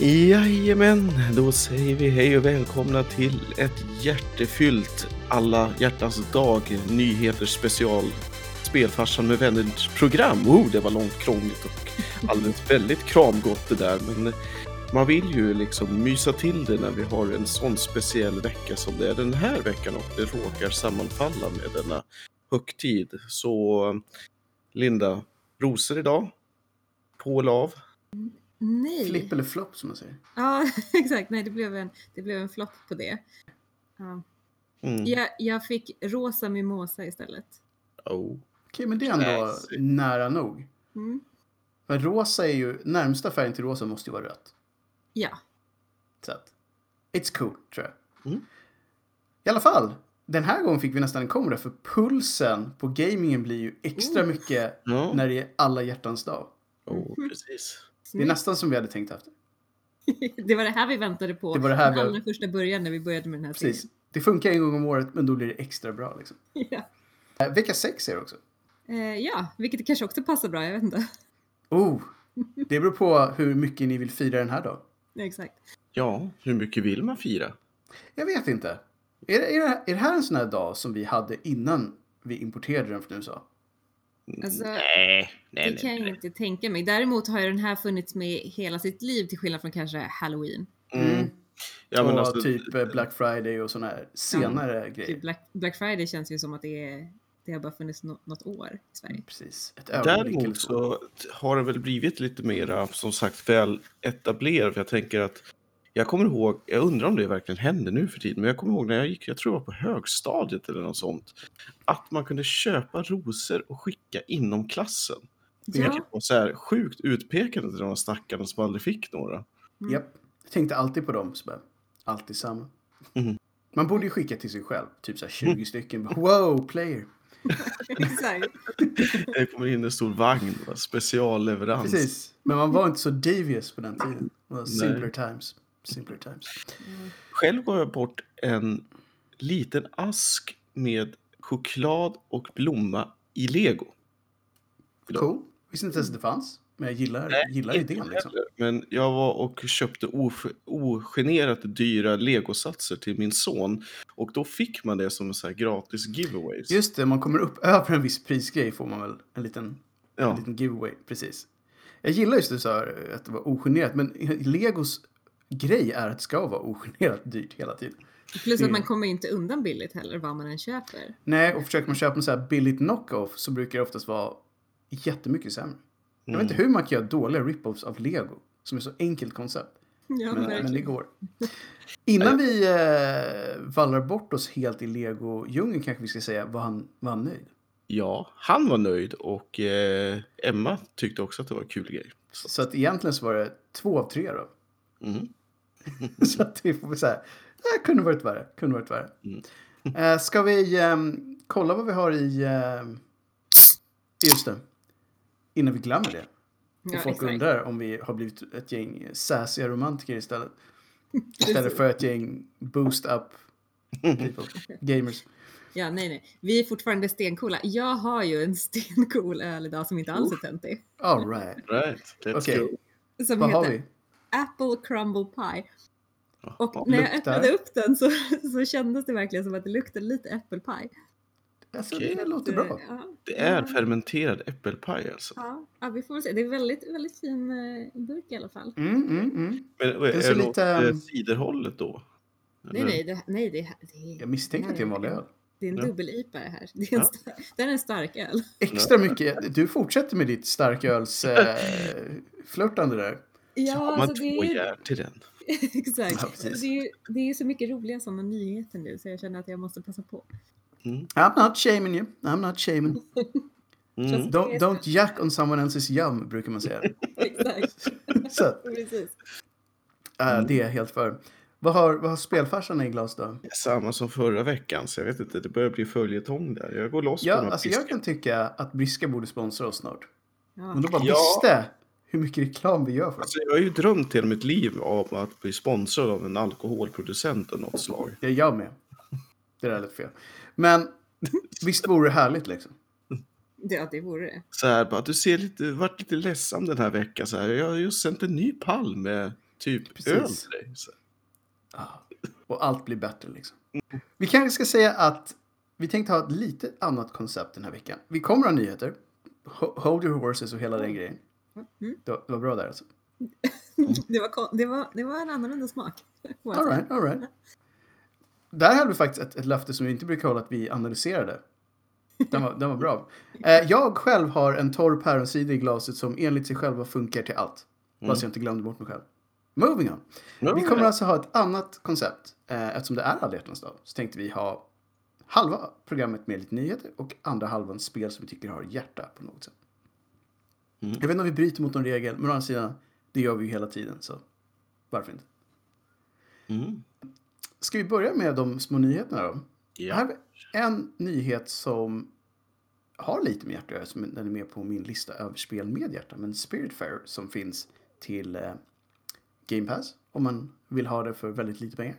Jajamän, då säger vi hej och välkomna till ett hjärtefyllt alla hjärtans dag nyheters special Spelfarsan med vänners program. Oh, det var långt krångligt och alldeles väldigt kramgott det där. Men man vill ju liksom mysa till det när vi har en sån speciell vecka som det är den här veckan och det råkar sammanfalla med denna högtid. Så Linda, rosor idag? På eller av? Nej. Flipp eller flopp som man säger. Ja, exakt. Nej, det blev en, det blev en flopp på det. Ja. Mm. Jag, jag fick rosa mimosa istället. Oh. Okej, men det är ändå Classic. nära nog. Mm. Men rosa är ju, närmsta färgen till rosa måste ju vara rött. Ja. Så att, it's cool, tror jag. Mm. I alla fall, den här gången fick vi nästan en kommentar för pulsen på gamingen blir ju extra Oh. mycket Ja, när det är alla hjärtans dag. oh, precis. Det är nästan som vi hade tänkt efter. det var det här vi väntade på. Det var det här från vi- allra första början när vi började med den här Precis. Det funkar en gång om året, men då blir det extra bra. Liksom. serien. Eh, vecka sex är det också. Ja. Eh, ja, vilket kanske också passar bra. Jag vet inte. Oh, det beror på hur mycket ni vill fira den här dagen. Exakt. Ja, hur mycket vill man fira? Jag vet inte. Är, det- är, det, är det här en sån här dag som vi hade innan vi importerade den från USA? Alltså, nej, nej, det kan nej. jag inte tänka mig. Däremot har ju den här funnits med hela sitt liv till skillnad från kanske Halloween. Mm. Ja, men och alltså, typ eh, Black Friday och såna här senare grejer. Typ Black, Black Friday känns ju som att det, är, det har bara funnits nå- något år i Sverige. Precis. Däremot så har det väl blivit lite mera, som sagt, väl etablerat. Jag tänker att jag kommer ihåg, jag undrar om det verkligen händer nu för tiden, men jag kommer ihåg när jag gick, jag tror det var på högstadiet eller något sånt, att man kunde köpa rosor och skicka inom klassen. Vilket Ja. var så här sjukt utpekande till de här stackarna som aldrig fick några. Mm. Japp. Jag tänkte alltid på dem. Så bara, alltid samma. Mhm. Man borde ju skicka till sig själv. Typ så här 20 stycken. Bara, Wow, player. Exakt. Det kommer in en stor vagn, va, specialleverans. Precis. Men man var inte så devious på den tiden. Det var Nej. simpler times. Simpler times. Själv gav jag bort en liten ask med choklad och blomma i lego. Cool. Visste inte ens att det fanns. Men jag gillar, Nej, gillar idén liksom. Men jag var och köpte ogenerat dyra legosatser till min son. Och då fick man det som en så här gratis giveaways. Just det, man kommer upp över en viss prisgrej får man väl en liten, en ja. liten giveaway. Precis. Jag gillar just det du sa att det var ogenerat. Men Legos grej är att det ska vara ogenerat dyrt hela tiden. Plus att Mm. man kommer inte undan billigt heller vad man än köper. Nej, och försöker man köpa en så här billigt knock-off så brukar det oftast vara jättemycket sämre. Jag vet Mm. inte hur man kan göra dåliga rip-offs av Lego. Som är så enkelt koncept. Ja, Men, men det går. Innan vi eh, vallar bort oss helt i Lego-djungeln kanske vi ska säga var han, var han nöjd. ja, han var nöjd och eh, Emma tyckte också att det var en kul grej. Så, Så att egentligen så var det två av tre då. mm. Så att vi får säga, det kunde varit värre. Kunde varit värre. Mm. Eh, ska vi ehm, kolla vad vi har i... ehm, just det. Innan vi glömmer det. Och Ja, folk exakt. undrar om vi har blivit ett gäng sassiga romantiker istället. Istället för ett gäng boost up people, gamers. Ja, nej, nej. Vi är fortfarande stencoola. Jag har ju en stencool öl idag som inte alls är töntig. All right. Right, let's go. Som Vad har heter vi? Apple Crumble Pie. Ja, Och när jag luktar. öppnade upp den så, så kändes det verkligen som att det luktade lite äppelpaj. Alltså, Okej. det låter bra. Ja, Det är ja, fermenterad äppelpaj alltså. Ja, ja, vi får väl se. Det är väldigt, väldigt fin eh, burk i alla fall. Mm, mm, mm. Men är ser det lite, lite, äh, um, ciderhållet då? Nej, Eller? nej, det, nej det, det, Jag misstänker att det är en vanlig öl. det är en Ja. dubbel-IPA det här. Det är en, Ja. det är en stark öl. Extra mycket. Du fortsätter med ditt starköls eh, flörtande där. Ja, har man alltså två det är, järn till den? exakt. Ja, det, är, ju- det är så mycket roliga sådana nyheter nu så jag känner att jag måste passa på. I'm not shaming you. I'm not shaming. Mm. Don't, don't jack on someone else's yum, brukar man säga. Exakt. Så Precis. eh, det är jag helt för. Vad har, vad har spelfarsan i glas då? Samma som förra veckan, så jag vet inte, det börjar bli följetong där. Jag går loss Ja, på alltså jag kan tycka att Briska borde sponsra oss snart. Ja. Men då bara Ja. visste hur mycket reklam vi gör för. Alltså, jag har ju drömt hela mitt liv om att bli sponsrad av en alkoholproducent av något slag. Det är jag med. Det där lät fel. Men visst vore det härligt liksom? Det, ja, det vore det. Så här, bara, du ser lite, varit lite ledsam den här veckan. Så här, jag har just sänt en ny pall med typ Precis. öl till dig. Så. Ja. Och allt blir bättre liksom. Vi kanske ska säga att vi tänkte ha ett lite annat koncept den här veckan. Vi kommer ha nyheter. Ho- Hold your horses och hela den grejen. Mm. Det var, det var bra där alltså. Det var, det, var, det var en annorlunda smak. får jag All säga. right, all right. Där hade vi faktiskt ett, ett löfte som vi inte brukar hålla att vi analyserade. Den var, den var bra. Eh, jag själv har en torr päronsider i glaset som enligt sig själva funkar till allt. Mm. Fast jag inte glömde bort mig själv. Moving on. Ja, Vi kommer ja. alltså ha ett annat koncept. Eh, eftersom det är alla hjärtans dag så tänkte vi ha halva programmet med lite nyheter och andra halvan spel som vi tycker har hjärta på något sätt. Mm. Jag vet inte om vi bryter mot någon regel, men å andra sidan, det gör vi ju hela tiden. Så varför inte? Mm. Ska vi börja med de små nyheterna då? Ja. Här vi en nyhet som har lite med hjärta som den är med på min lista över spel med hjärta. Men Spiritfarer som finns till eh, Game Pass, om man vill ha det för väldigt lite pengar,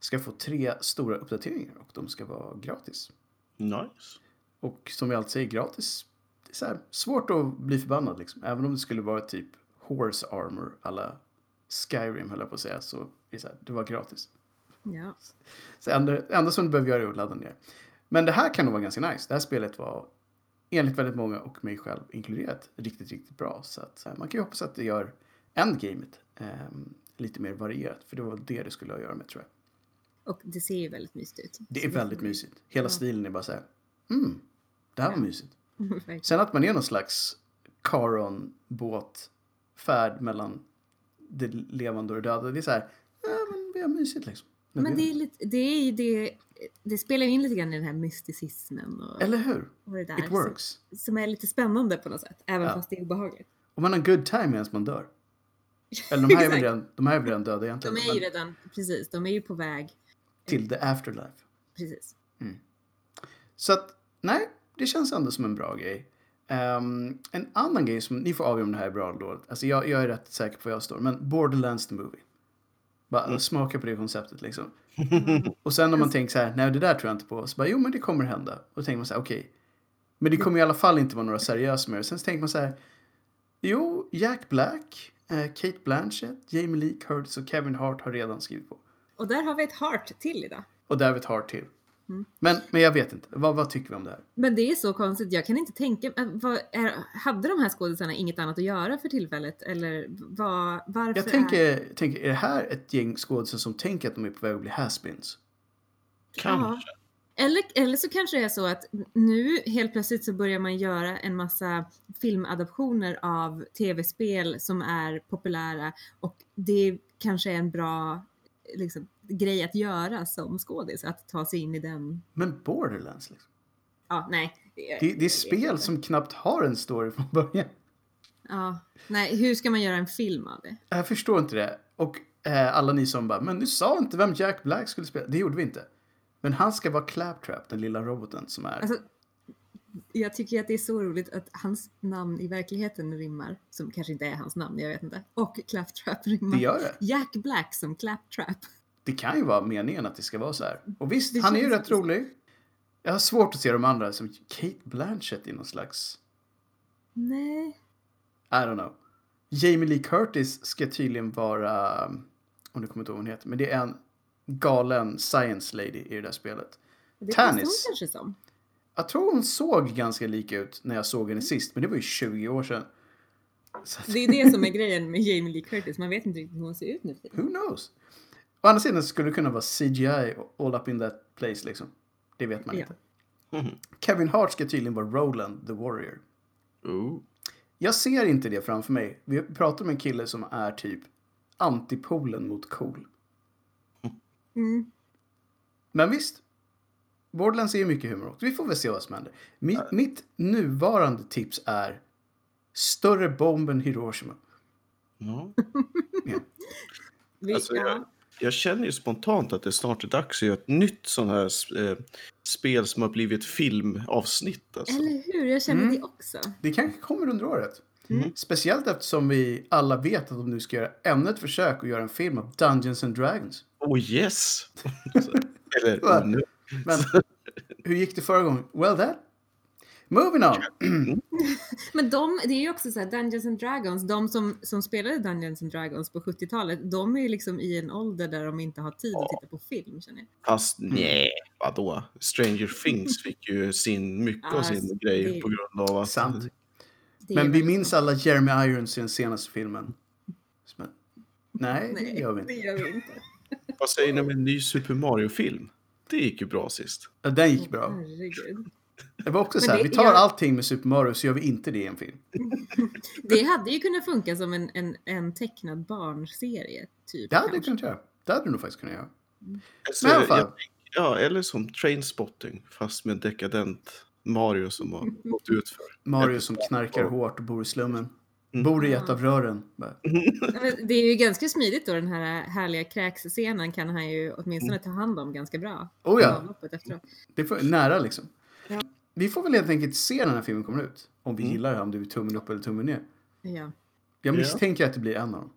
ska få tre stora uppdateringar och de ska vara gratis. Nice. Och som vi alltid säger, gratis, är så här, svårt att bli förbannad liksom. Även om det skulle vara typ Horse Armor alla Skyrim höll jag på att säga, så det så här, det var gratis. Ja. Så enda, enda som du behöver göra är att ladda ner. Men det här kan nog vara ganska nice. Det här spelet var enligt väldigt många och mig själv inkluderat riktigt, riktigt bra. Så att, man kan ju hoppas att det gör endgamet eh, lite mer varierat. För det var det det skulle ha att göra med tror jag. Och det ser ju väldigt mysigt ut. Det är väldigt vi- mysigt. Hela Ja. stilen är bara så här. Mm, det här var mysigt. Sen att man är någon slags Caron båtfärd mellan det levande och det döda. Det är så här. Ja, men vi har mysigt liksom. Men vi- det är, lite, det är ju det, det spelar in lite grann i den här mysticismen och, Eller hur? och det där. It works. Som, som är lite spännande på något sätt, även Ja. fast det är obehagligt. Och man har good time medan man dör. Eller de här är väl redan, de här är väl redan döda De egentligen. är ju men redan, precis, de är ju på väg. Till the afterlife. Precis. Så att, nej, det känns ändå som en bra grej. Ehm, en annan grej som, ni får avgöra om det här är bra eller dåligt. Alltså jag, jag är rätt säker på var jag står. Men Borderlands the Movie. Bara smaka på det konceptet liksom. Och sen om man tänker så här, nej det där tror jag inte på. Så bara, jo men det kommer hända. Och då tänker man så här, okej. Men det kommer i alla fall inte vara några seriösa med det. Sen så tänker man så här, jo, Jack Black, eh, Kate Blanchett, Jamie Lee Curtis och Kevin Hart har redan skrivit på. Och där har vi ett heart till idag. Och David Hart till. Mm. Men, men jag vet inte, vad, vad tycker vi om det här? Men det är så konstigt, jag kan inte tänka äh, vad är, Hade de här skådisarna inget annat att göra för tillfället? Eller vad, varför Jag är... tänker, tänker, är det här ett gäng skådespelare som tänker att de är på väg att bli haspins? Kanske. Eller, eller så kanske det är så att nu helt plötsligt så börjar man göra en massa filmadaptioner av tv-spel som är populära och det kanske är en bra liksom, grej att göra som skådis, att ta sig in i den. Men Borderlands liksom. Ja, nej. Det, det är jag vet spel som knappt har en story från början. Ja, nej, hur ska man göra en film av det? Jag förstår inte det. Och eh, alla ni som bara, men du sa inte vem Jack Black skulle spela. Det gjorde vi inte. Men han ska vara Claptrap, den lilla roboten som är... Alltså, jag tycker att det är så roligt att hans namn i verkligheten rimmar, som kanske inte är hans namn, jag vet inte, och Claptrap rimmar. det gör det. Jack Black som Claptrap. Det kan ju vara meningen att det ska vara så här. Och visst, Det han är ju rätt rolig. Jag har svårt att se de andra som Kate Blanchett i någon slags... Nej. I don't know. Jamie Lee Curtis ska tydligen vara, om du kommer inte ihåg vad hon heter, men det är en galen science lady i det där spelet. Det Tannis. hon kanske som. Jag tror hon såg ganska lik ut när jag såg henne sist, men det var ju 20 år sedan. Att, Det är det som är grejen med Jamie Lee Curtis, man vet inte riktigt hur hon ser ut nu who knows? Å andra sidan skulle det kunna vara CGI all up in that place liksom. Det vet man Ja. inte. Mhm. Kevin Hart ska tydligen vara Roland the Warrior. Oh. Jag ser inte det framför mig. Vi pratar om en kille som är typ antipolen mot cool. Mm. Men visst. Borderlands är ju mycket humor också. Vi får väl se vad som händer. Mitt, mitt nuvarande tips är större bomb än Hiroshima. Ja. Vi, Alltså, ja. jag, jag känner ju spontant att det snart är dags att göra ett nytt sånt här eh, spel som har blivit filmavsnitt. Alltså. Eller hur, jag känner Mm. det också. Det kanske kommer under året. Mm. Speciellt eftersom vi alla vet att de nu ska göra ännu ett försök att göra en film av Dungeons and Dragons. Oh yes! Eller. Men hur gick det förra gången? Well that. Moving on! Men de, det är ju också så här, Dungeons and Dragons, de som, som spelade Dungeons and Dragons på 70-talet, de är ju liksom i en ålder där de inte har tid att titta på film känner jag. Fast nej, vadå? Stranger Things fick ju sin, mycket av Ja, sin grej det- på grund av att... Sant. Det Men vi minns alla Jeremy Irons i den senaste filmen. Men, nej, det gör vi det inte. gör vi inte. Vad säger ni om en ny Super Mario-film? Det gick ju bra sist. Ja, Den gick bra. Herregud. Det var också så här, det- vi tar jag- allting med Super Mario så gör vi inte det i en film. Det hade ju kunnat funka som en, en, en tecknad barnserie. Typ, Det hade du kanske. kunnat göra. Det hade du nog faktiskt kunnat göra. Alltså, Men i alla fall. jag- Ja, eller som Trainspotting, fast med dekadent Mario som har gått ut för. Mario som knarkar hårt och bor i slummen. Mm. Bor i ett av rören. Det är ju ganska smidigt då den här härliga kräksscenen kan han ju åtminstone ta hand om ganska bra. Oh ja. Det är nära liksom. Ja. Vi får väl helt enkelt se när den här filmen kommer ut. Om vi Mm. gillar den, om det blir tummen upp eller tummen ner. Ja. Jag Ja. misstänker att det blir en av dem.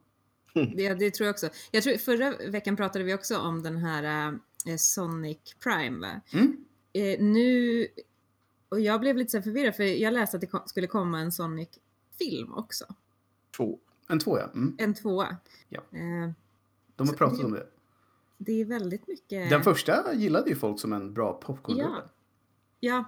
Det, det tror jag också. Jag tror, förra veckan pratade vi också om den här eh, Sonic Prime. Va? Mm. Eh, nu, och jag blev lite så förvirrad för jag läste att det kom, skulle komma en Sonic-film också. Två. En två ja. Mm. En tvåa. Ja. Eh, De har pratat om det. det är väldigt mycket... Den första gillade ju folk som en bra popcorn Ja. Ja,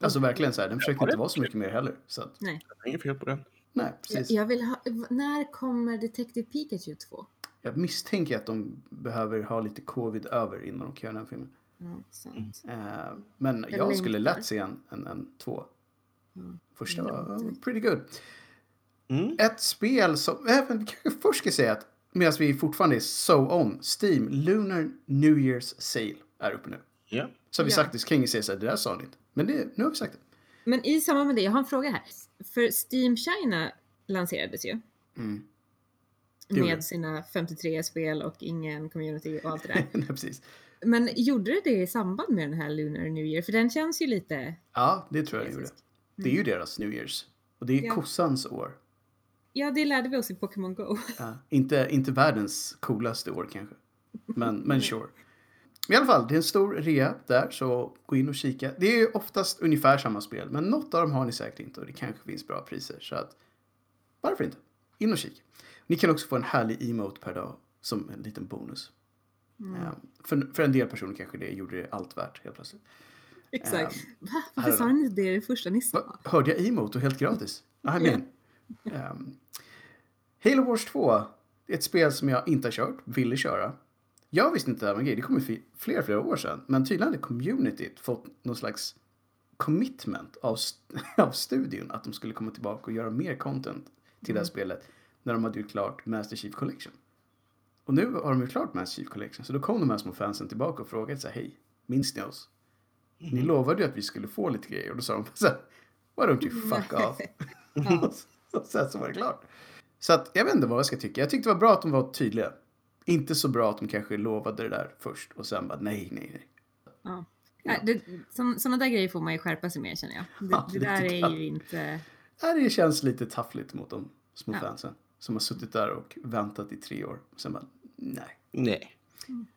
Alltså verkligen så här, den det- inte vara så mycket mer heller. Så att, nej. Det är inget fel på den. nej, Jag, precis. jag vill ha, när kommer Detective Pikachu 2? Jag misstänker att de behöver ha lite covid över innan de kan göra den här filmen. Ja, sant. Eh, men Jag jag skulle lätt se en, en, en två. Mm. Första var pretty good. Mm. Ett spel som, även vi kanske först ska säga att medan vi fortfarande är so on, Steam, Lunar New Year's Sale är uppe nu. Ja. Så har vi Ja. sagt det, så kan säga så här, det där sa ni inte. Men det, nu har vi sagt det. Men i samband med det, jag har en fråga här. För Steam China lanserades ju Mm. Med sina 53 spel och ingen community och allt det där. Nej, precis. Men gjorde det det i samband med den här Lunar New Year? För den känns ju lite... Ja, det tror jag det gjorde. Det är ju deras New Year's. Och det är Ja. kossans år. Ja, det lärde vi oss i Pokémon Go. Ja, inte, inte världens coolaste år kanske. Men, men sure. I alla fall, det är en stor rea där, så gå in och kika. Det är ju oftast ungefär samma spel, men något av dem har ni säkert inte och det kanske finns bra priser. Så att, varför inte? In och kika. Ni kan också få en härlig emote per dag som en liten bonus. Mm. Ja, för, för en del personer kanske det gjorde det allt värt helt plötsligt. Exakt. Va? här Varför sa ni det det första ni sa? Hörde jag emote och helt gratis? I mean. Ehm, Halo Wars 2 är ett spel som jag inte har kört, ville köra. Jag visste inte det här var en grej, det kom ju flera, flera år sedan. Men tydligen hade communityt fått någon slags commitment av, st- av studion att de skulle komma tillbaka och göra mer content till det här spelet när de hade gjort klart Master Chief Collection. Och nu har de ju klart Master Chief Collection, så då kom de här små fansen tillbaka och frågade så här, hej, minns ni oss? Ni lovade ju att vi skulle få lite grejer och då sa de så här, why don't you fuck off? Och sen så var det klart. Så att jag vet inte vad jag ska tycka. Jag tyckte det var bra att de var tydliga. Inte så bra att de kanske lovade det där först och sen bara nej, nej, nej. Ja. Det, sådana där grejer får man ju skärpa sig med känner jag. Det, Ja, det det där är ju inte... Det känns lite taffligt mot de små Ja. fansen. Som har suttit där och väntat i tre år. Och sen bara nej. Nej.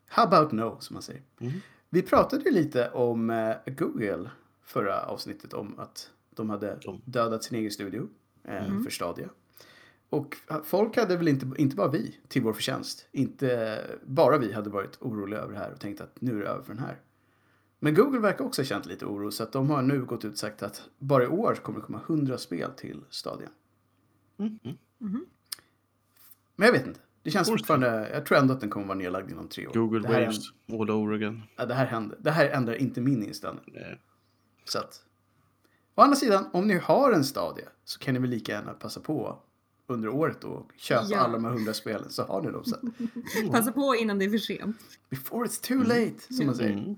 How about no, som man säger. Mm. Vi pratade ju lite om eh, Google förra avsnittet om att de hade De. dödat sin egen studio eh, Mm. för Stadia. Och folk hade väl inte, inte bara vi, till vår förtjänst, inte bara vi hade varit oroliga över det här och tänkt att nu är det över för den här. Men Google verkar också ha känt lite oro så att de har nu gått ut och sagt att bara i år kommer det komma 100 spel till Stadia. Mm. Mm. Men jag vet inte. Det känns fortfarande, jag tror ändå att den kommer vara nedlagd inom tre år. Google Waves, all over again. ja, det här händer. Det här ändrar inte min inställning. Nej. Så att, å andra sidan, om ni har en Stadia så kan ni väl lika gärna passa på under året och köpa Ja. alla de här hundra spelen så har ni dem sen. Passa på innan det är för sent. Before it's too late, som man säger. Mm.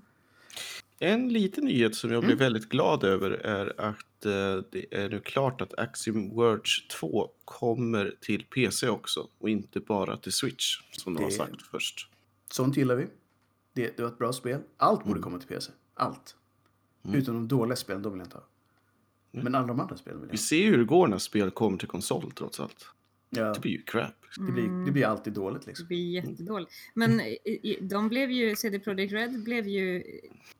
En liten nyhet som jag blev väldigt glad över är att eh, det är nu klart att Axiom Verge 2 kommer till PC också och inte bara till Switch som de har Det- sagt först. Sånt gillar vi. Det, det var ett bra spel. Allt borde komma till PC. Allt. Utom de dåliga spelen, de vill jag inte ha. Men alla de andra spelen vill jag Vi ser ju hur det går när spel kommer till konsol trots allt. Ja, Det blir ju crap. det, blir, det blir alltid dåligt Det liksom. blir jättedåligt. Men de blev ju, CD Projekt Red blev ju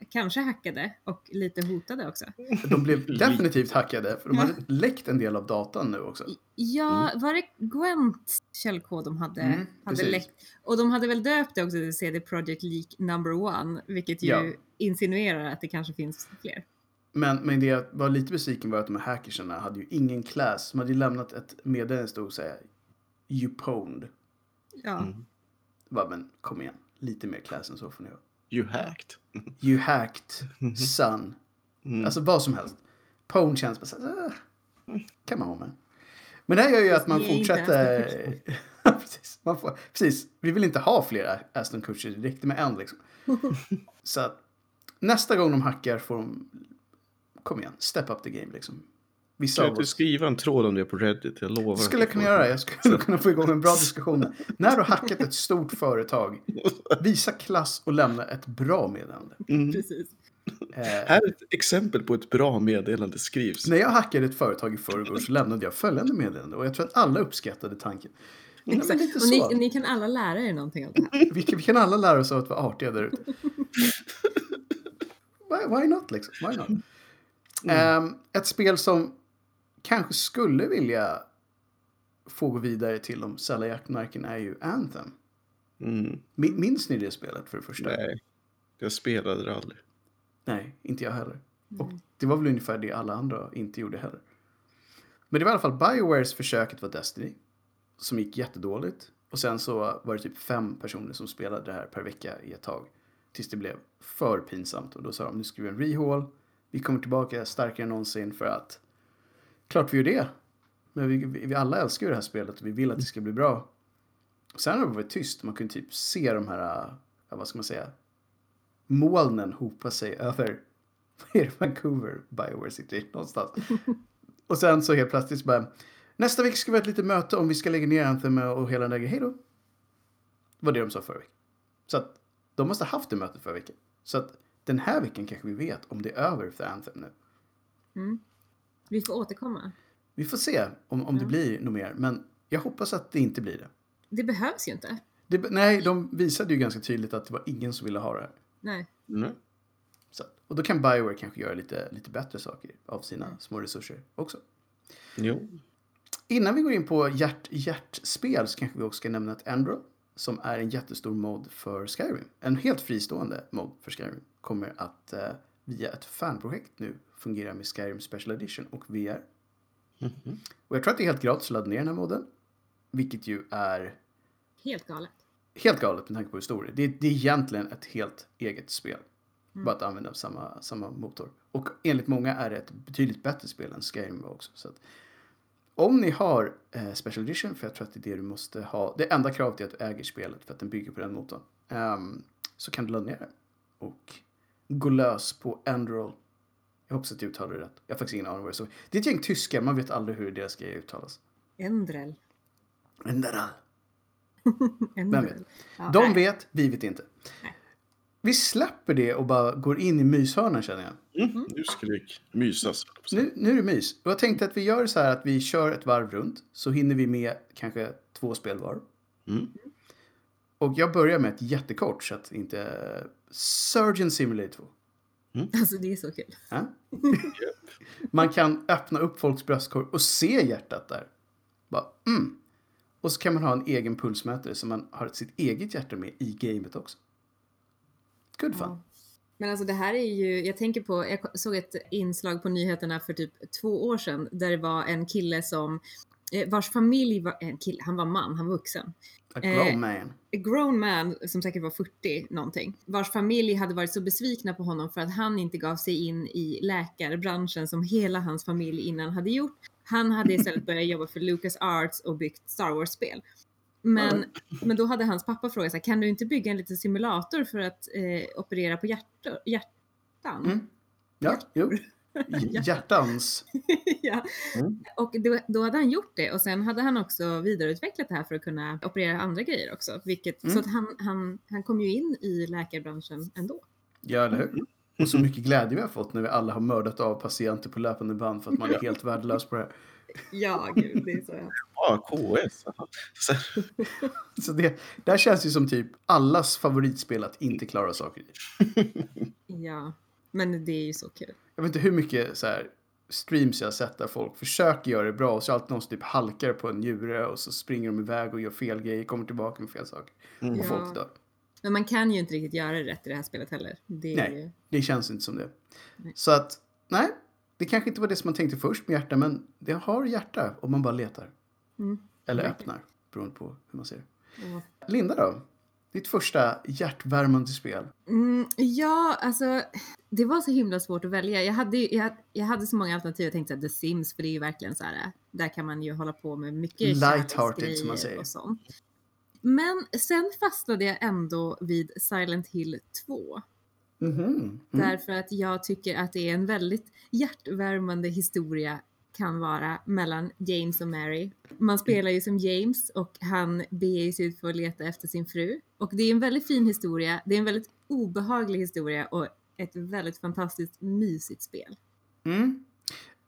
kanske hackade och lite hotade också. De blev definitivt hackade, för de hade läckt en del av datan nu också. Ja, var det Gwent källkod de hade, Mm, hade precis. läckt? Och de hade väl döpt det också till CD Projekt Leak number one, vilket ju Ja. insinuerar att det kanske finns fler. Men, men det jag var lite besviken var att de här hackersarna hade ju ingen class. De hade ju lämnat ett meddelande stod så här, you pwned. Ja, Mm. Bara, men kom igen, lite mer class än så får ni ha. You hacked. You hacked, son. Mm. Alltså vad som helst. Pwn känns bara så här, äh, kan man ha med. Men det här gör ju att man fortsätter... Precis, man får, precis. Vi vill inte ha fler Aston Kutcher, det räckte med en liksom. så att nästa gång de hackar får de... Kom igen, step up the game liksom. Vissa Kan du inte oss skriva en tråd om det på Reddit? Jag lovar. skulle jag kunna göra. Jag skulle kunna få igång en bra diskussion. När du har hackat ett stort företag, visa klass och lämna ett bra meddelande. Mm. precis. Eh, Här är ett exempel på ett bra meddelande skrivs. när jag hackade ett företag i förrgår så lämnade jag följande meddelande och jag tror att alla uppskattade tanken. Exakt. Och ni, ni kan alla lära er någonting av det här. Vi, kan, vi kan alla lära oss av att vara artiga där ute. why, why not liksom? Why not? Ehm, ett spel som kanske skulle vilja få gå vidare till de sälla jaktmärken är ju Anthem. Mm. Min- Minns ni det spelet för det första? Nej, jag spelade det aldrig. Nej, inte jag heller. Och det var väl ungefär det alla andra inte gjorde heller. Men det var i alla fall Biowares försök att vara Destiny. Som gick jättedåligt. Och sen så var det typ fem personer som spelade det här per vecka i ett tag. Tills det blev för pinsamt. Och då sa de, nu ska vi göra en rehaul. Vi kommer tillbaka starkare än någonsin för att... Klart vi gör det. Men vi, vi, alla älskar ju det här spelet och vi vill att det ska bli bra. Och sen har det varit tyst. Man kunde typ se de här, vad ska man säga, molnen hopa sig över vad är det, Vancouver Bioware sitter i någonstans. och sen så helt plötsligt så bara nästa vecka ska vi ha ett litet möte om vi ska lägga ner Anthem och hela den där grejen. Hej då. Det var det de sa förra veckan. Så att de måste ha haft det mötet förra veckan. Så att den här veckan kanske vi vet om det är över för Anthem nu. Mm. Vi får återkomma. Vi får se om, om det Ja. blir något mer. Men jag hoppas att det inte blir det. Det behövs ju inte. det. Nej, de visade ju ganska tydligt att det var ingen som ville ha det här. Nej. Mm. Så, och då kan Bioware kanske göra lite, lite bättre saker av sina små resurser också. Jo. Innan vi går in på hjärt, hjärtspel så kanske vi också ska nämna att Endro, som är en jättestor mod för Skyrim, en helt fristående mod för Skyrim, kommer att eh, via ett fanprojekt nu fungera med Skyrim Special Edition och VR. Mhm. Och jag tror att det är helt gratis att ladda ner den här moden, vilket ju är Helt galet. helt galet med tanke på hur stor det är. Det, det är egentligen ett helt eget spel. Bara att använda samma, samma motor. Och enligt många är det ett betydligt bättre spel än Skyrim var också. Så att, om ni har eh, Special Edition, för jag tror att det är det du måste ha. Det enda kravet är att du äger spelet för att den bygger på den motorn. ehm, så kan du ladda ner det. Och gå lös på Android. Jag hoppas att jag uttalar det rätt. Jag har faktiskt ingen aning vad det står. Det är ett gäng tyskar, man vet aldrig hur deras grejer uttalas. Endrel. Endrel. Ja, De nej. vet, vi vet inte. Vi släpper det och bara går in i myshörnan känner jag. Mm. Nu ska det mysas. Nu, nu är det mys. Och jag tänkte att vi gör så här att vi kör ett varv runt. Så hinner vi med kanske två spel var. Mm. Och jag börjar med ett jättekort så att inte... Surgeon Simulator 2. Alltså det är så kul. Ja? Man kan öppna upp folks bröstkorg och se hjärtat där. Bara, mm. Och så kan man ha en egen pulsmätare så man har sitt eget hjärta med i gamet också. Good fun. Ja. Men alltså det här är ju, jag tänker på, jag såg ett inslag på nyheterna för typ två år sedan där det var en kille som, vars familj var, en kille, han var man, han var vuxen. A grown Eh, man. A grown man som säkert var 40 någonting, vars familj hade varit så besvikna på honom för att han inte gav sig in i läkarbranschen som hela hans familj innan hade gjort. Han hade istället börjat jobba för Lucas Arts och byggt Star Wars-spel. Men, men då hade hans pappa frågat så här, kan du inte bygga en liten simulator för att eh, operera på hjärta, hjärtan? Mm. Ja, jo. Hjärtans. ja. Mm. Och då, då hade han gjort det och sen hade han också vidareutvecklat det här för att kunna operera andra grejer också. Vilket, Mm. Så att han, han, han kom ju in i läkarbranschen ändå. Ja, eller hur? Och så mycket glädje vi har fått när vi alla har mördat av patienter på löpande band för att man är helt värdelös på det här. Ja, gud, det är så. Ja, KS. Så, Så det, det här känns ju som typ allas favoritspel att inte klara saker i. Ja, men det är ju så kul. Jag vet inte hur mycket så här, streams jag har sett där folk försöker göra det bra och så är det alltid någon som typ halkar på en njure och så springer de iväg och gör fel grejer, kommer tillbaka med fel saker. Mm. Och Ja. folk dör. Men man kan ju inte riktigt göra det rätt i det här spelet heller. Det är Nej. ju... Det känns inte som det. Nej. Så att, nej. Det kanske inte var det som man tänkte först med hjärta, men det har hjärta om man bara letar. Mm. Eller öppnar, beroende på hur man ser det. Ja. Linda då? Ditt första hjärtvärmande spel. Mm, ja, alltså det var så himla svårt att välja. Jag hade, jag, jag hade så många alternativ. Jag tänkte att The Sims, för det är ju verkligen så här, där kan man ju hålla på med mycket Lighthearted, som man säger. och sånt. Men sen fastnade jag ändå vid Silent Hill 2. Mhm. Mm. Därför att jag tycker att det är en väldigt hjärtvärmande historia kan vara mellan James och Mary. Man spelar ju som James och han beger sig ut för att leta efter sin fru. Och det är en väldigt fin historia, det är en väldigt obehaglig historia och ett väldigt fantastiskt mysigt spel. Mm.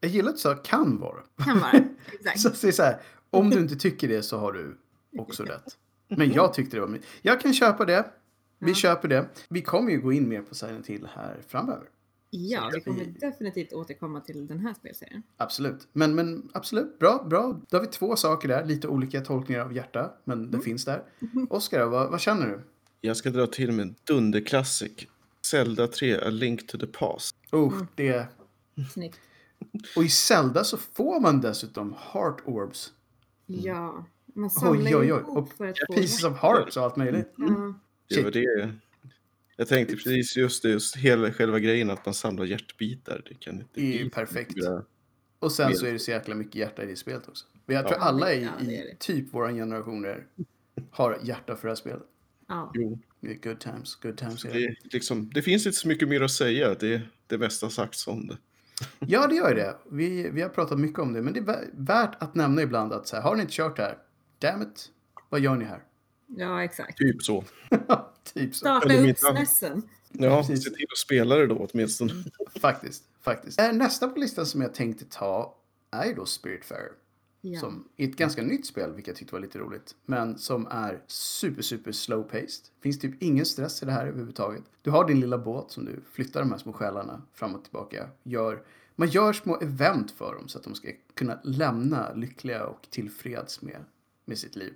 Jag gillar att du sa kan vara. Kan vara. Exakt. Så det är så här, om du inte tycker det så har du också rätt. Men jag tyckte det var my- Jag kan köpa det. Vi Ja. köper det. Vi kommer ju gå in mer på Silent Hill här framöver. Ja, vi kommer vi- definitivt återkomma till den här spelserien. Absolut. Men, men absolut, bra, bra. Då har vi två saker där. Lite olika tolkningar av hjärta, men Mm. det finns där. Oskar, vad, vad känner du? Jag ska dra till med en dunderklassik. Zelda 3, A Link to the Past. Oh, Mm. det... Snyggt. Och i Zelda så får man dessutom Heart Orbs. Ja, man samlar Oj, oj, Och för att få... Pieces of Hearts och allt möjligt. Ja. Det var det. Jag tänkte precis just det, just hela själva grejen att man samlar hjärtbitar. Det kan inte Det är ju perfekt. bra. Och sen så är det så jäkla mycket hjärta i det spelet också. Men jag tror Ja. alla i, Ja, det är i typ våran generationer har hjärta för det här spelet. ja. Jo, good times, good times. det, liksom, det finns inte så mycket mer att säga. Det, det mesta sagts om det. Ja, det gör det. Vi, vi har pratat mycket om det, men det är vä- värt att nämna ibland att så här, har ni inte kört det här? Damn it, vad gör ni här? ja, exakt. Typ så. typ så. Starta upp stressen. Ja, Precis. se till att spela det då åtminstone. Faktiskt, faktiskt. Eh, Nästa på listan som jag tänkte ta är ju då Spiritfarer. Ja. Som är ett ganska nytt spel, vilket jag tyckte var lite roligt. Men som är super, super slow paced. Finns typ ingen stress i det här överhuvudtaget. Du har din lilla båt som du flyttar de här små själarna fram och tillbaka. Gör, man gör små event för dem så att de ska kunna lämna lyckliga och tillfreds med, med sitt liv.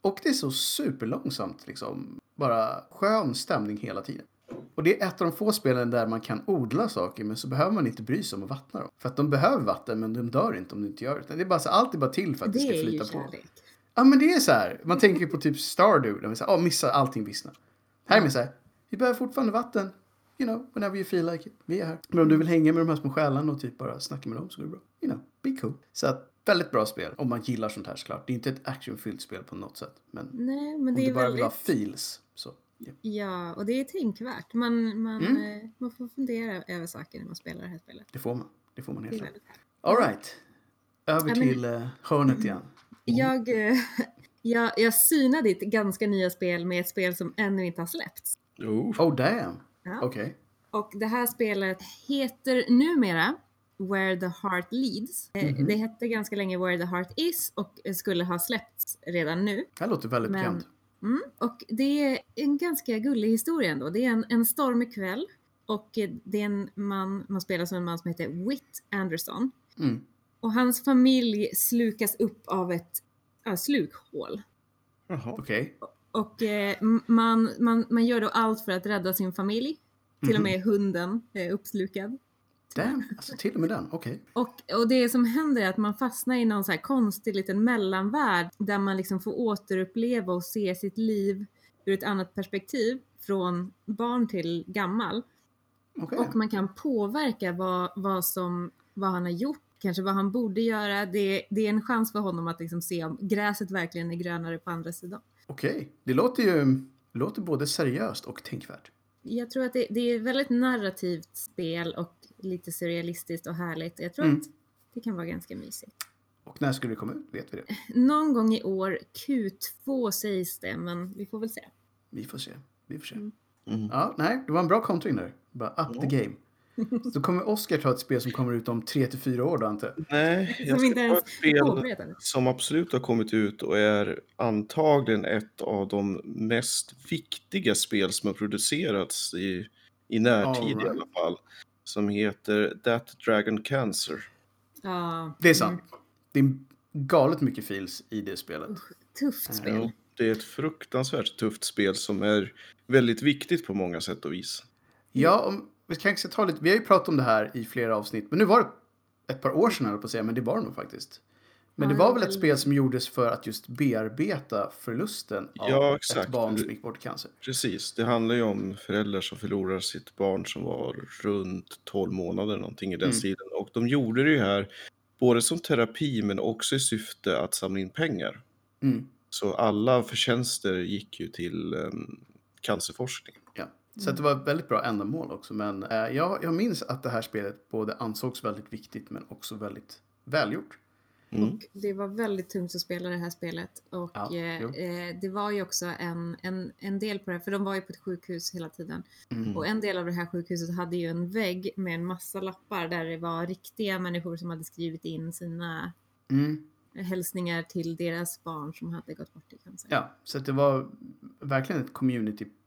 Och det är så superlångsamt liksom. Bara skön stämning hela tiden. Och det är ett av de få spelen där man kan odla saker men så behöver man inte bry sig om att vattna dem. För att de behöver vatten men de dör inte om du inte gör det. Det är bara så, allt är bara till för att det, Det ska är ju flyta på. kärlek. Ja men det är så här. Man tänker på typ Stardew. Där vi säger, åh missa allting vissnar. Här är det så här. Vi behöver fortfarande vatten. You know, whenever you feel like it. Vi är här. Men om du vill hänga med de här små själarna och typ bara snacka med dem så går det bra. You know, be cool. Så att, väldigt bra spel. Om man gillar sånt här såklart. Det är inte ett actionfyllt spel på något sätt. Men Nej, men om det du är bara vill ha väldigt... feels så. ja. Ja, och det är tänkvärt. Man, man, Mm. eh, man får fundera över saker när man spelar det här spelet. Det får man. Det får man helt klart. väldigt härligt. All right. Över Ja, men- till uh, hörnet igen. Jag, eh, jag, jag synade ditt ganska nya spel med ett spel som ännu inte har släppts. Oh, Oh damn. Ja. Okej. Och det här spelet heter numera Where the Heart Leads. Eh, Mhm. Det hette ganska länge Where the Heart Is och skulle ha släppts redan nu. Det här låter väldigt Men- bekant. Mm. Och det är en ganska gullig historia ändå. Det är en, en stormig kväll och eh, det är en man, man spelar som en man som heter Whit Anderson. Mm. Och hans familj slukas upp av ett ja, slukhål. jaha. Okej. Och eh, m- man, man, man gör då allt för att rädda sin familj. Till och Mhm. med hunden är uppslukad. Damn. Alltså till och med den. Okej. Och, och det som händer är att man fastnar i någon så här konstig liten mellanvärld där man liksom får återuppleva och se sitt liv ur ett annat perspektiv från barn till gammal. Okej. Och man kan påverka vad, vad, som, vad han har gjort, kanske vad han borde göra. Det, det är en chans för honom att liksom se om gräset verkligen är grönare på andra sidan. Okej. Det låter ju det låter både seriöst och tänkvärt. Jag tror att det, det är ett väldigt narrativt spel och lite surrealistiskt och härligt. Jag tror Mm. att det kan vara ganska mysigt. Och när skulle det komma ut? Vet vi det? Någon gång i år, Q2 sägs det, men vi får väl se. Vi får se. Vi får se. Mm. Mm. Ja, nej, det var en bra kontring där. Bara up the game. Så kommer Oscar ta ett spel som kommer ut om 3 till 4 år då antar jag? Nej, jag Som ska inte ta ett spel som absolut har kommit ut och är antagligen ett av de mest viktiga spel som har producerats i, i närtid All i right. alla fall. Som heter That Dragon Cancer. Ja, Det är sant. Det är galet mycket feels i det spelet. tufft spel. Ja, det är ett fruktansvärt tufft spel som är väldigt viktigt på många sätt och vis. Ja, om, vi kanske ska ta lite, vi har ju pratat om det här i flera avsnitt, men nu var det ett par år sedan höll på att säga, men det var det nog faktiskt. Men Ja, det var väl ett spel som gjordes för att just bearbeta förlusten av Ja, ett barn som gick bort i cancer. Precis, det handlar ju om föräldrar som förlorar sitt barn som var runt 12 månader någonting i den Mm. stilen. Och de gjorde det ju här både som terapi men också i syfte att samla in pengar. Mm. Så alla förtjänster gick ju till um, cancerforskning. Så att det var ett väldigt bra ändamål också. Men eh, jag, jag minns att det här spelet både ansågs väldigt viktigt men också väldigt välgjort. Mm. Och det var väldigt tungt att spela det här spelet. Och Ja, eh, eh, det var ju också en, en, en del på det, för de var ju på ett sjukhus hela tiden. Mm. Och en del av det här sjukhuset hade ju en vägg med en massa lappar där det var riktiga människor som hade skrivit in sina Mm. hälsningar till deras barn som hade gått bort i cancer. Ja, så att det var verkligen ett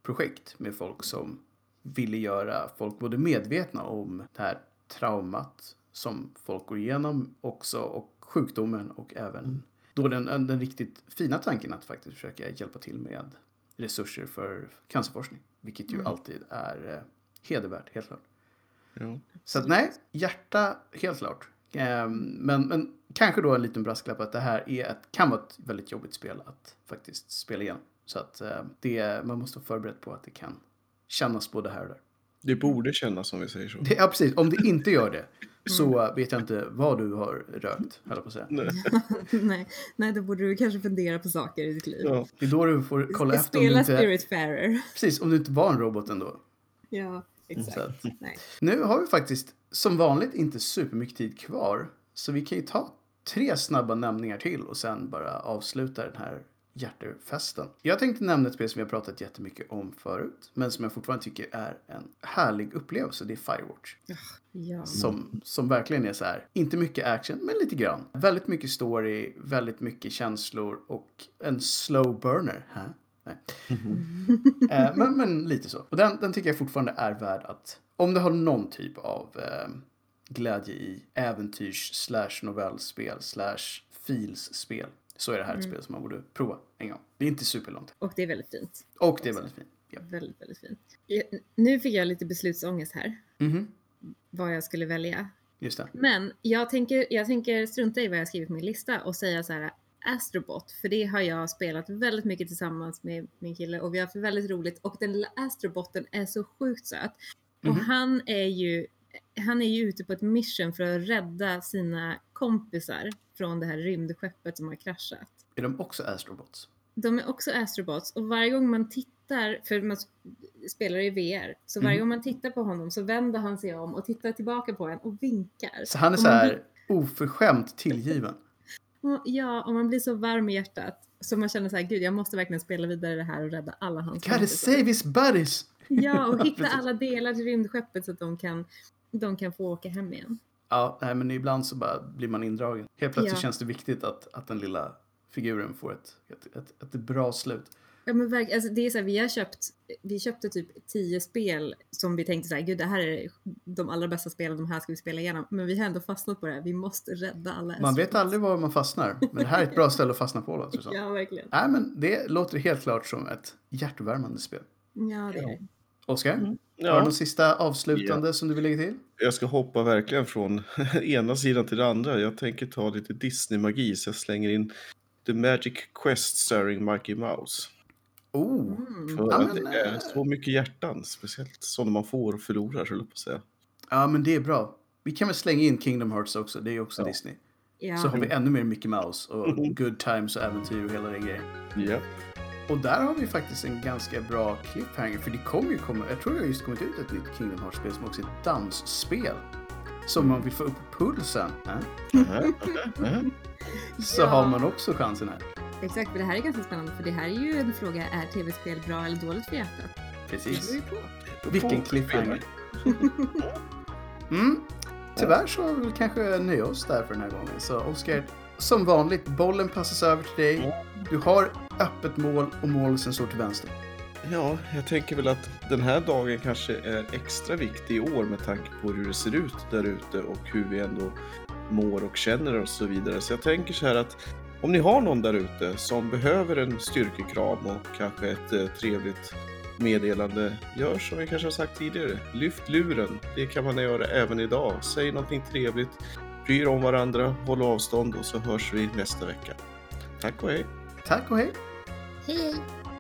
communityprojekt med folk som ville göra folk både medvetna om det här traumat som folk går igenom också och sjukdomen och även då den, den riktigt fina tanken att faktiskt försöka hjälpa till med resurser för cancerforskning, vilket ju Mm. alltid är eh, hedervärt, helt klart. Ja. Så att nej, hjärta helt klart. Ehm, men, men kanske då en liten brasklapp att det här är ett, kan vara ett väldigt jobbigt spel att faktiskt spela igenom. Så att eh, det, man måste vara förberedd på att det kan kännas både här och där. Det borde kännas som vi säger så. Det, ja, precis. Om det inte gör det så vet jag inte vad du har rökt, höll på att säga. Nej. nej, nej, då borde du kanske fundera på saker i ditt liv. Ja. Det är då du får kolla efter om du Spela inte, Spiritfarer. precis, om du inte var en robot ändå. Ja, exakt. Så att, Nej. Nu har vi faktiskt som vanligt inte supermycket tid kvar. Så vi kan ju ta tre snabba nämningar till och sen bara avsluta den här hjärtefesten. Jag tänkte nämna ett spel som har pratat jättemycket om förut. Men som jag fortfarande tycker är en härlig upplevelse. Det är Firewatch. Ja. Som, som verkligen är så här, inte mycket action, men lite grann. Väldigt mycket story, väldigt mycket känslor och en slow burner. Hä? Nej. Eh, men, men lite så. Och den, den tycker jag fortfarande är värd att, om du har någon typ av eh, glädje i äventyrs slash novellspel slash feels-spel så är det här ett spel som man borde prova en gång. Det är inte superlångt. Och det är väldigt fint. Och det är väldigt fint. Ja. Väldigt, väldigt fint. Nu fick jag lite beslutsångest här. Mhm, Vad jag skulle välja. Just det. Men jag tänker, jag tänker strunta i vad jag skrivit på min lista och säga så här Astrobot, för det har jag spelat väldigt mycket tillsammans med min kille och vi har haft väldigt roligt och den lilla Astroboten är så sjukt söt. Och Mhm. han är ju han är ju ute på ett mission för att rädda sina kompisar från det här rymdskeppet som har kraschat. Är de också Astrobots? De är också Astrobots och varje gång man tittar, för man spelar i VR, så varje Mhm. gång man tittar på honom så vänder han sig om och tittar tillbaka på en och vinkar. Så han är så här oförskämt tillgiven. Ja, och man blir så varm i hjärtat. Så man känner så här, gud jag måste verkligen spela vidare det här och rädda alla hans Gotta kompisar." save his buddies! Ja, och hitta alla delar till rymdskeppet så att de kan, de kan få åka hem igen. Ja, nej, men ibland så bara blir man indragen. Helt plötsligt Ja. känns det viktigt att, att den lilla figuren får ett, ett, ett, ett bra slut. Ja, men verk, alltså det är så här, vi har köpt, vi köpte typ tio spel som vi tänkte så här, gud det här är de allra bästa spelen, de här ska vi spela igenom. Men vi har ändå fastnat på det här, vi måste rädda alla Man vet aldrig var man fastnar, men det här är ett bra ställe att fastna på. Som. Ja, verkligen. Nej, men det låter helt klart som ett hjärtvärmande spel. Ja, det är det. Oskar, har du Ja, någon sista avslutande som du vill lägga till? jag ska hoppa verkligen från ena sidan till den andra. Jag tänker ta lite Disney-magi så jag slänger in The Magic Quest starring Mickey Mouse. Oh, Mm. För Ja, att det är eh, så mycket hjärtan, speciellt sådana man får och förlorar, så jag på att säga. ja men det är bra. Vi kan väl slänga in Kingdom Hearts också, det är ju också Ja. Disney. Ja. Så har vi ännu mer Mickey Mouse och Good Times och äventyr och hela den grejen. Ja. Och där har vi faktiskt en ganska bra cliffhanger för det kommer ju komma, jag tror det har just kommit ut ett nytt Kingdom Hearts-spel som också är ett dansspel. Så om man vill få upp pulsen aha. så Ja. har man också chansen här. Exakt, för det här är ganska spännande för det här är ju en fråga, är tv-spel bra eller dåligt för hjärtat? Det Precis. ju på. Vilken cliffhanger. Mm. Tyvärr så vill vi kanske nöja oss där för den här gången. Så Oskar, som vanligt, bollen passas över till dig. Du har öppet mål och målisen står till vänster. Ja, jag tänker väl att den här dagen kanske är extra viktig i år med tanke på hur det ser ut där ute och hur vi ändå mår och känner och så vidare. Så jag tänker så här att om ni har någon där ute som behöver en styrkekram och kanske ett eh, trevligt meddelande, gör som vi kanske har sagt tidigare. Lyft luren. Det kan man göra även idag. Säg någonting trevligt, bry er om varandra, håll avstånd och så hörs vi nästa vecka. Tack och hej! Tack och hej! Hej hej!